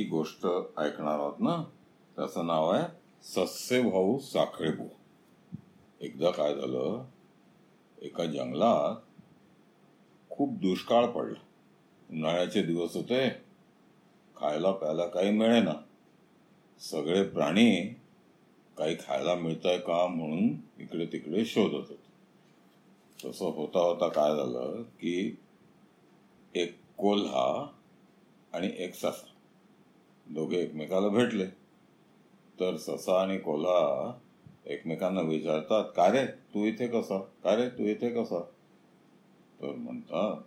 जी गोष्ट ऐकणार आहोत ना त्याचं नाव आहे सस्से भाऊ साखळे एकदा काय झालं एका जंगलात खूप दुष्काळ पडला. उन्हाळ्याचे दिवस होते खायला प्यायला काही मिळेना. सगळे प्राणी काही खायला मिळतंय का म्हणून इकडे तिकडे शोधत होते. तसं होता होता काय झालं की एक कोल्हा आणि एक ससा दोघे एकमेकाला भेटले. तर ससा आणि कोल्हा एकमेकांना विचारतात का रे तू इथे कसा? का रे तू इथे कसा? तर म्हणतात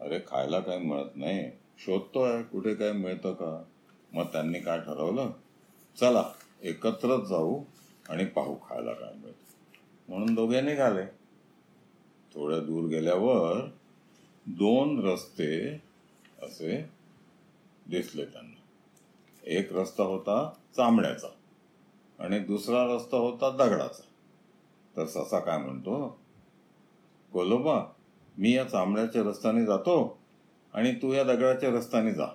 अरे खायला काही मिळत नाही. शोधतोय कुठे काय मिळतं का? मग त्यांनी काय ठरवलं? चला एकत्रच जाऊ आणि पाहू खायला काय मिळत. म्हणून दोघे निघाले. थोड्या दूर गेल्यावर दोन रस्ते असे दिसले त्यांना. एक रस्ता होता चांबड्याचा आणि दुसरा रस्ता होता दगडाचा. तर ससा काय म्हणतो? कोलोबा मी या चांबड्याच्या रस्त्याने जातो आणि तू या दगडाच्या रस्त्याने जा.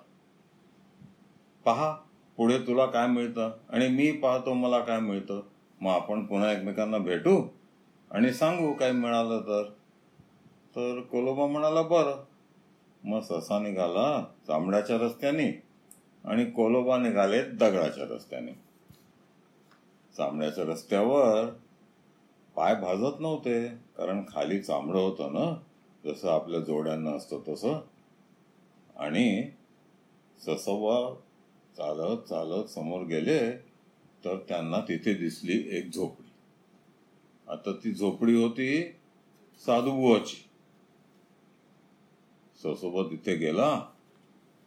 पहा पुढे तुला काय मिळतं आणि मी पाहतो मला काय मिळतं. मग आपण पुन्हा एकमेकांना भेटू आणि सांगू काय मिळालं तर. तर कोलोबा म्हणाला बरं. मग ससा निघाला चांबड्याच्या रस्त्याने. आणि कोलोबा निघाले दगडाच्या रस्त्याने. चांबड्याच्या रस्त्यावर पाय भाजत नव्हते कारण खाली चांबडं होतं ना जसं आपल्या जोड्यांना असतं तसं. आणि ससवा चालत चालत समोर गेले तर त्यांना तिथे दिसली एक झोपडी. आता ती झोपडी होती साधुबुवाची ससोबा तिथे गेला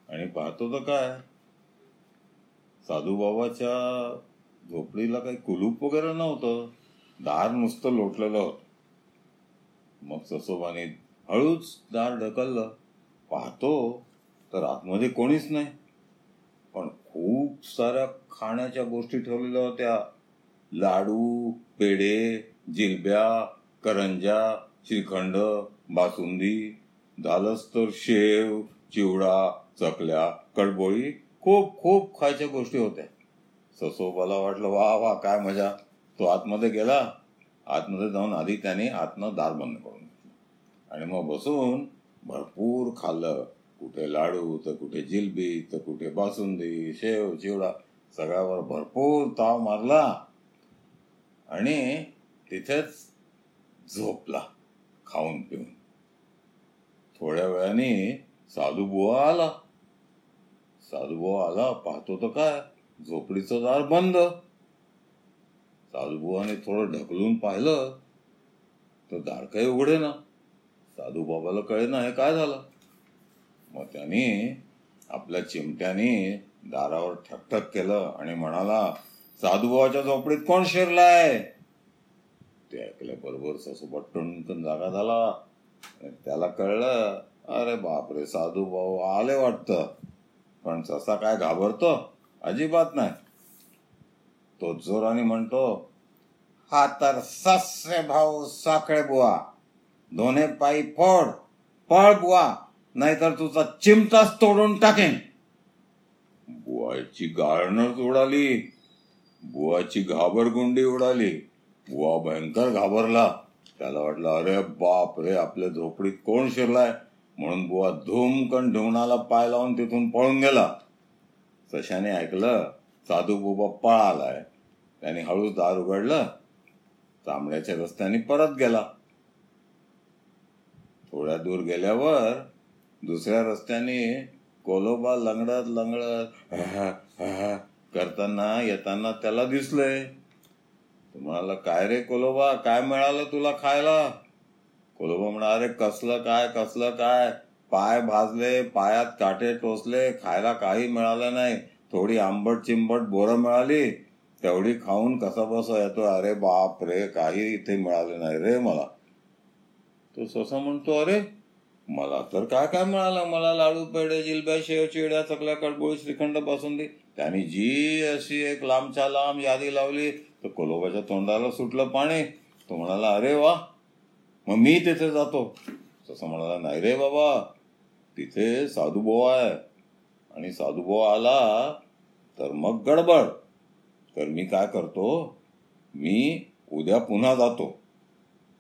आणि पाहतो तर काय साधूबाबाच्या झोपडीला काही कुलूप वगैरे नव्हतं. दार नुसतं लोटलेलं होतं. मग ससोबाने हळूच दार ढकललं. पाहतो तर आतमध्ये कोणीच नाही. पण खूप साऱ्या खाण्याच्या गोष्टी ठेवलेल्या होत्या. लाडू पेढे जिलब्या करंजा श्रीखंड बासुंदी झालंच तर शेव चिवडा चकल्या कडबोळी खूप खूप खायच्या गोष्टी होत्या. ससोबाला वाटलं वा वा काय मजा. तो आतमध्ये गेला. आतमध्ये जाऊन आधी त्याने आतनं दार बंद करून घेतलं. आणि मग बसून भरपूर खाल्लं. कुठे लाडू तर कुठे जिलबी तर कुठे बासुंदी शेव चिवडा सगळ्यावर भरपूर ताव मारला. आणि तिथेच झोपला खाऊन पिऊन. थोड्या वेळाने साधूबुवा आला. साधूबुवा आला पाहतो तर काय? झोपडीचं दार बंद. साधूबुवाने थोडं ढकलून पाहिलं तर दार काही उघडे ना. साधूबाबाला कळे ना हे काय झालं? मग त्यांनी आपल्या चिमट्याने दारावर ठकठक केलं आणि म्हणाला साधूबाबाच्या झोपडीत कोण शिरलाय? ते ऐकल्याबरोबर ससोबा टणकन जागा झाला. त्याला कळलं अरे बापरे साधू भाऊ आले वाटतं. पण ससा काय घाबरतो? अजिबात नाही. तो जोराने म्हणतो हा तर ससरे भाऊ साखळे बुवा. दोन्ही पायी फोड पळ बुवा. नाहीतर तुझा चिमटाच तोडून टाकेन. बुवाची गाळणच उडाली. बुवाची घाबरगुंडी उडाली. बुवा भयंकर घाबरला. त्याला वाटलं अरे बाप रे आपल्या झोपडीत कोण शिरलाय? म्हणून बुवा धूमकन ढुंगणाला पाय लावून तिथून पळून गेला. सशाने ऐकलं साधू बुबा पळालाय. त्याने हळूच दार उघडलं चांबड्याच्या रस्त्याने परत गेला. थोड्या दूर गेल्यावर दुसऱ्या रस्त्याने कोलोबा लंगडत लंगडत करताना येताना त्याला दिसलंय. तुम्हाला काय रे कोलोबा? काय मिळालं तुला खायला? कोलोबा म्हणा अरे कसलं काय कसलं काय? पाय भाजले पायात काटे टोचले खायला काही मिळालं नाही. थोडी आंबट चिंबट बोरं मिळाली. तेवढी खाऊन कसा बसा येतो अरे बाप रे काही इथे मिळाले नाही रे मला. तो ससा म्हणतो अरे मला तर काय काय मिळालं? मला लाडू पेढे जिलब्या शेव चिड्या चकल्या कडबोळी श्रीखंड बासुंदी त्यांनी जी अशी एक लांबच्या लांब यादी लावली तर कोलोबाच्या तोंडाला सुटलं पाणी. तो म्हणाला अरे वा मग मी तिथे जातो. तसं म्हणाला नाही रे बाबा. तिथे साधूभाऊ आहे. आणि साधूभाऊ आला तर मग गडबड. तर मी काय करतो? मी उद्या पुन्हा जातो.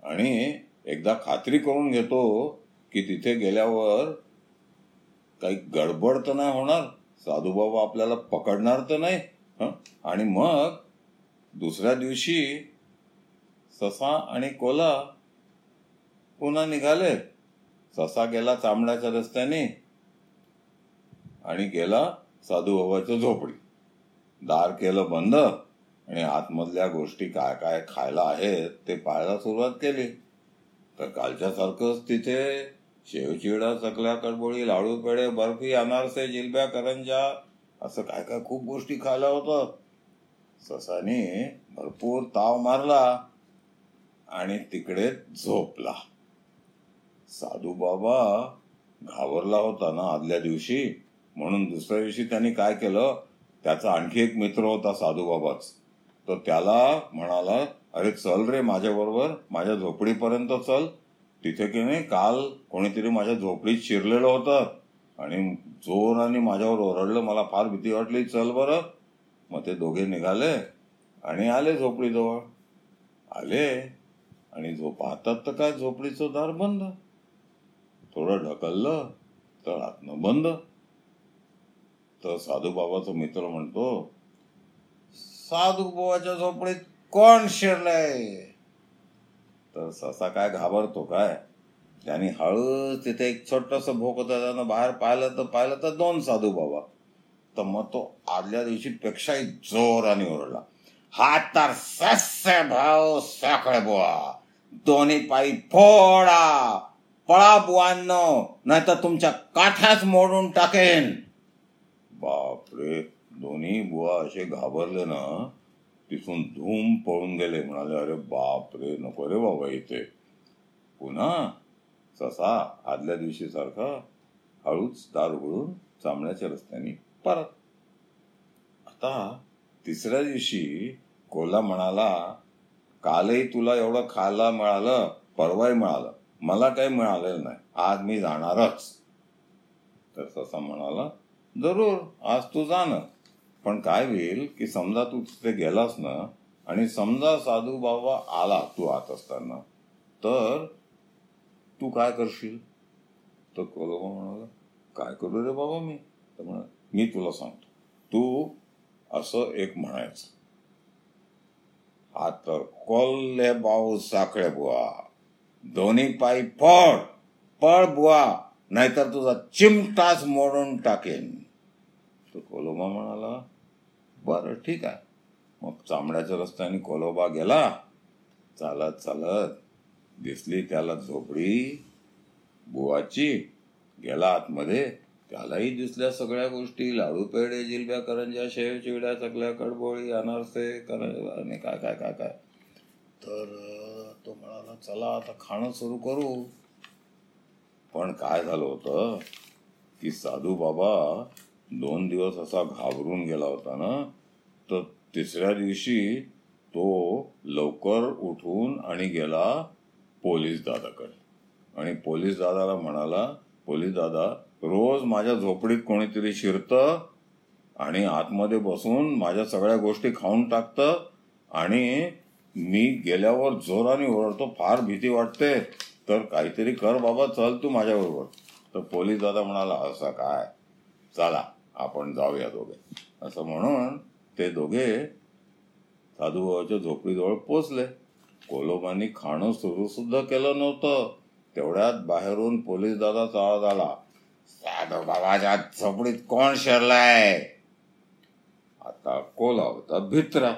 आणि एकदा खात्री करून घेतो की तिथे गेल्यावर काही गडबड तर नाही होणार. साधूबाबा आपल्याला पकडणार तर नाही. आणि मग दुसऱ्या दिवशी ससा आणि कोला पुन्हा निघाले. ससा गेला चामड्याच्या रस्त्याने आणि गेला साधूबाबाच्या झोपडी. दार केलं बंद आणि आतमधल्या गोष्टी काय काय खायला आहेत ते पाहायला सुरुवात केली. तर कालच्या सारखंच तिथे शेवचिडा चकल्या कडबोळी लाडू पेढे बर्फी अनारसे जिलब्या करंजा असं काय काय खूप गोष्टी खायला होतं. ससाने भरपूर ताव मारला आणि तिकडे झोपला. साधू बाबा घाबरला होता ना आदल्या दिवशी? म्हणून दुसऱ्या दिवशी त्यांनी काय केलं? त्याचा आणखी एक मित्र होता साधू बाबाच. तर त्याला म्हणाला अरे चल रे माझ्याबरोबर माझ्या झोपडीपर्यंत चल. तिथे की नाही काल कोणीतरी माझ्या झोपडीत शिरलेलं होतं आणि जोराने माझ्यावर ओरडलं. मला फार भीती वाटली. चल बरं. मग ते दोघे निघाले आणि आले झोपडीजवळ. आले आणि झोप पाहतात तर काय झोपडीचं दार बंद. थोडं ढकललं तर आतनं बंद. तर साधू बाबाचा मित्र म्हणतो साधू बाबाच्या झोपडीत कोण शिरलंय? तर ससा काय घाबरतो काय? त्यांनी हळूच तिथे एक छोटस भोक होतं त्यानं बाहेर पाहिलं तर पाहिलं तर दोन साधू बाबा. तर मग तो आदल्या दिवशी पेक्षाही जोराने ओरडला हा तर सस्य भाऊ साखळे बुवा दोन्ही पायी फोडा पळा बुवांनो नाही तर तुमच्या काठ्याच मोडून टाकेन. बापरे दोन्ही बुवा असे घाबरले ना तिथून धूम पळून गेले म्हणाले अरे बापरे नको रे बाबा इथे. पुन्हा ससा आदल्या दिवशी सारखा हळूच दार उघडून चांबण्याच्या रस्त्याने परत. आता तिसऱ्या दिवशी कोल्हा म्हणाला कालही तुला एवढं खायला मिळालं परवाही मिळालं. मला काही मिळालेलं नाही. आज मी जाणारच. तर ससा म्हणाला जरूर आज तू जाणं पण काय होईल की समजा तू तिथे गेलास ना आणि समजा साधू बाबा आला तू आत असताना तर तू काय करशील? तर कोलोबा म्हणाला काय करू रे बाबा मी? तर म्हणा मी तुला सांगतो. तू असं एक म्हणायचं. आता तर कोल्हे भाऊ साखळे बुवा. दोन्ही पायी पळ पळ बुवा नाहीतर तुझा चिमटाच मोडून टाकेन. तो कोलोबा म्हणाला बरं ठीक आहे. मग चांबड्याच्या रस्त्याने कोलोबा गेला. चालत चालत दिसली त्याला झोपडी. बुवाची गेला आतमध्ये. त्यालाही दिसल्या सगळ्या गोष्टी. लाडू पेढे जिलब्या करंजा शेव चिवड्या चकल्या कडबोळी अनारसे करंजा आणि काय काय काय काय. तर तो म्हणाला चला आता खाणं सुरू करू. पण काय झालं होतं? की साधू बाबा दोन दिवस असा घाबरून गेला होता ना तर तिसऱ्या दिवशी तो लवकर उठून आणि गेला पोलीस दादाकडे. आणि पोलीस दादाला म्हणाला पोलीस दादा रोज माझ्या झोपडीत कोणीतरी शिरतं आणि आतमध्ये बसून माझ्या सगळ्या गोष्टी खाऊन टाकतं आणि मी गेल्यावर जोराने ओरडतो फार भीती वाटते. तर काहीतरी कर बाबा चल तू माझ्याबरोबर. तर पोलीस दादा म्हणाला असं काय? चला आपण जाऊया दोघे. असं म्हणून ते दोघे साधूबाबाच्या झोपडीजवळ पोचले. कोलोबांनी खाणं सुरू सुद्धा केलं नव्हतं. तेवढ्यात बाहेरून पोलीस दादाचा आवाज आला साधू बाबाच्या झोपडीत कोण शिरलाय? आता कोला होता भित्रा.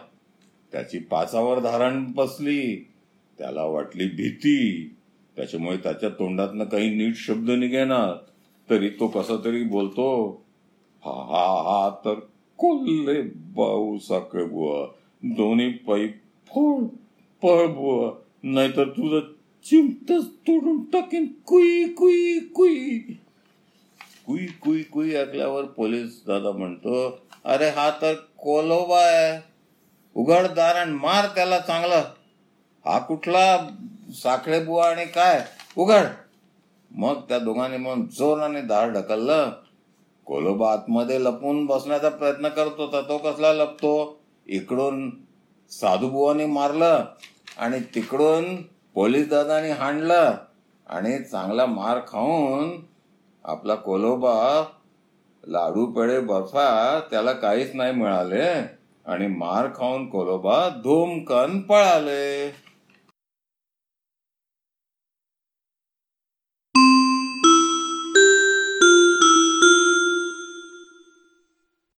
त्याची पाचावर धारण बसली. त्याला वाटली भीती. त्याच्यामुळे त्याच्या तोंडातनं काही नीट शब्द निघेणार तरी तो कसा तरी बोलतो हा हा हा तर कोल्हे बाऊ साखळे बुवा दोन्ही पायी फोड पळ बुवा नाहीतर तुझं चिमटच तोडून टाकेन कुई कुई कुई. कुई कुई कुई ऐकल्यावर पोलीस दादा म्हणतो अरे हा तर कोलोबा आहे. उघड दार आणि मार त्याला चांगलं. हा कुठला साखळे बुवा आणि काय? उघड. मग त्या दोघांनी म्हणून जोराने दार ढकललं. कोलोबा आतमध्ये लपून बसण्याचा प्रयत्न करत होता तो कसला लपतो? इकडून साधूबुवानी मारलं आणि तिकडून पोलीस दादानी हाणलं आणि चांगला मार खाऊन आपला कोलोबा लाडू पेढे बर्फा त्याला काहीच नाही मिळाले. आणि मार खाऊन कोलोबा धूमकन पळाले.